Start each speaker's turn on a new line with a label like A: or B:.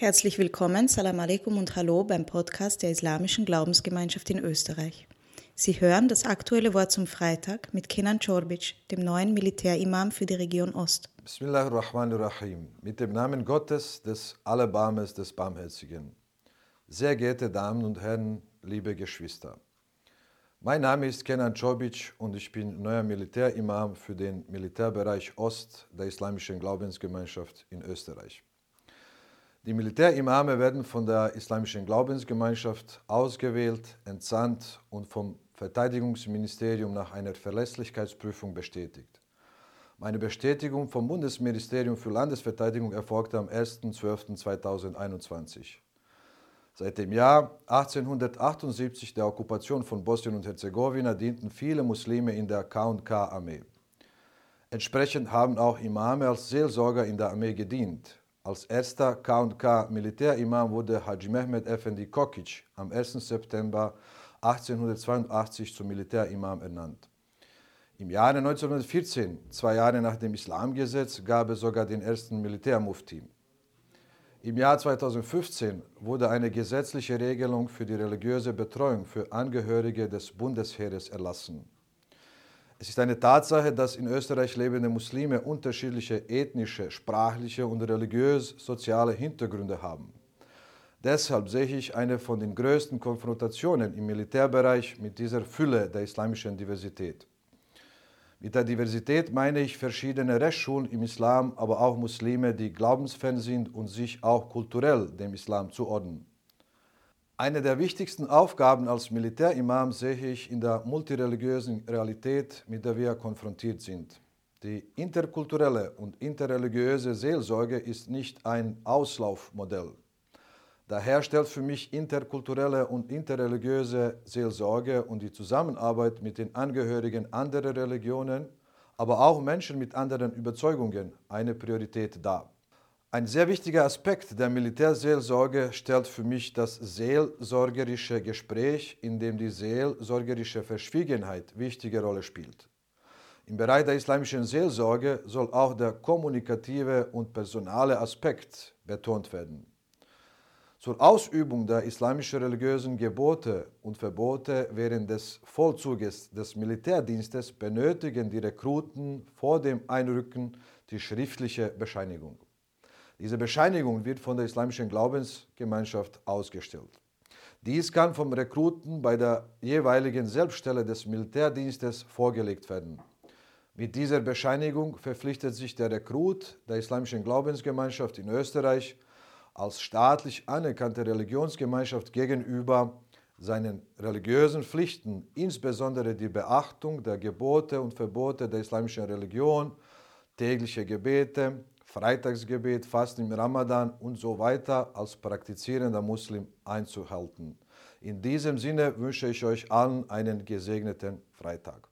A: Herzlich willkommen, Salam alaikum und Hallo beim Podcast der Islamischen Glaubensgemeinschaft in Österreich. Sie hören das aktuelle Wort zum Freitag mit Kenan Czorbic, dem neuen Militärimam für die Region Ost.
B: Bismillahirrahmanirrahim. Mit dem Namen Gottes, des Allerbarmes, des Barmherzigen. Sehr geehrte Damen und Herren, liebe Geschwister. Mein Name ist Kenan Czorbic und ich bin neuer Militärimam für den Militärbereich Ost der Islamischen Glaubensgemeinschaft in Österreich. Die Militärimame werden von der Islamischen Glaubensgemeinschaft ausgewählt, entsandt und vom Verteidigungsministerium nach einer Verlässlichkeitsprüfung bestätigt. Meine Bestätigung vom Bundesministerium für Landesverteidigung erfolgte am 1.12.2021. Seit dem Jahr 1878 der Okkupation von Bosnien und Herzegowina dienten viele Muslime in der K&K-Armee. Entsprechend haben auch Imame als Seelsorger in der Armee gedient. Als erster K&K Militärimam wurde Haji Mehmed Efendi Kokic am 1. September 1882 zum Militärimam ernannt. Im Jahre 1914, zwei Jahre nach dem Islamgesetz, gab es sogar den ersten Militärmufti. Im Jahr 2015 wurde eine gesetzliche Regelung für die religiöse Betreuung für Angehörige des Bundesheeres erlassen. Es ist eine Tatsache, dass in Österreich lebende Muslime unterschiedliche ethnische, sprachliche und religiös-soziale Hintergründe haben. Deshalb sehe ich eine von den größten Konfrontationen im Militärbereich mit dieser Fülle der islamischen Diversität. Mit der Diversität meine ich verschiedene Rechtsschulen im Islam, aber auch Muslime, die glaubensfern sind und sich auch kulturell dem Islam zuordnen. Eine der wichtigsten Aufgaben als Militärimam sehe ich in der multireligiösen Realität, mit der wir konfrontiert sind. Die interkulturelle und interreligiöse Seelsorge ist nicht ein Auslaufmodell. Daher stellt für mich interkulturelle und interreligiöse Seelsorge und die Zusammenarbeit mit den Angehörigen anderer Religionen, aber auch Menschen mit anderen Überzeugungen eine Priorität dar. Ein sehr wichtiger Aspekt der Militärseelsorge stellt für mich das seelsorgerische Gespräch, in dem die seelsorgerische Verschwiegenheit wichtige Rolle spielt. Im Bereich der islamischen Seelsorge soll auch der kommunikative und personale Aspekt betont werden. Zur Ausübung der islamischen religiösen Gebote und Verbote während des Vollzuges des Militärdienstes benötigen die Rekruten vor dem Einrücken die schriftliche Bescheinigung. Diese Bescheinigung wird von der islamischen Glaubensgemeinschaft ausgestellt. Dies kann vom Rekruten bei der jeweiligen Selbststelle des Militärdienstes vorgelegt werden. Mit dieser Bescheinigung verpflichtet sich der Rekrut der islamischen Glaubensgemeinschaft in Österreich als staatlich anerkannte Religionsgemeinschaft gegenüber seinen religiösen Pflichten, insbesondere die Beachtung der Gebote und Verbote der islamischen Religion, tägliche Gebete, Freitagsgebet, Fasten im Ramadan und so weiter als praktizierender Muslim einzuhalten. In diesem Sinne wünsche ich euch allen einen gesegneten Freitag.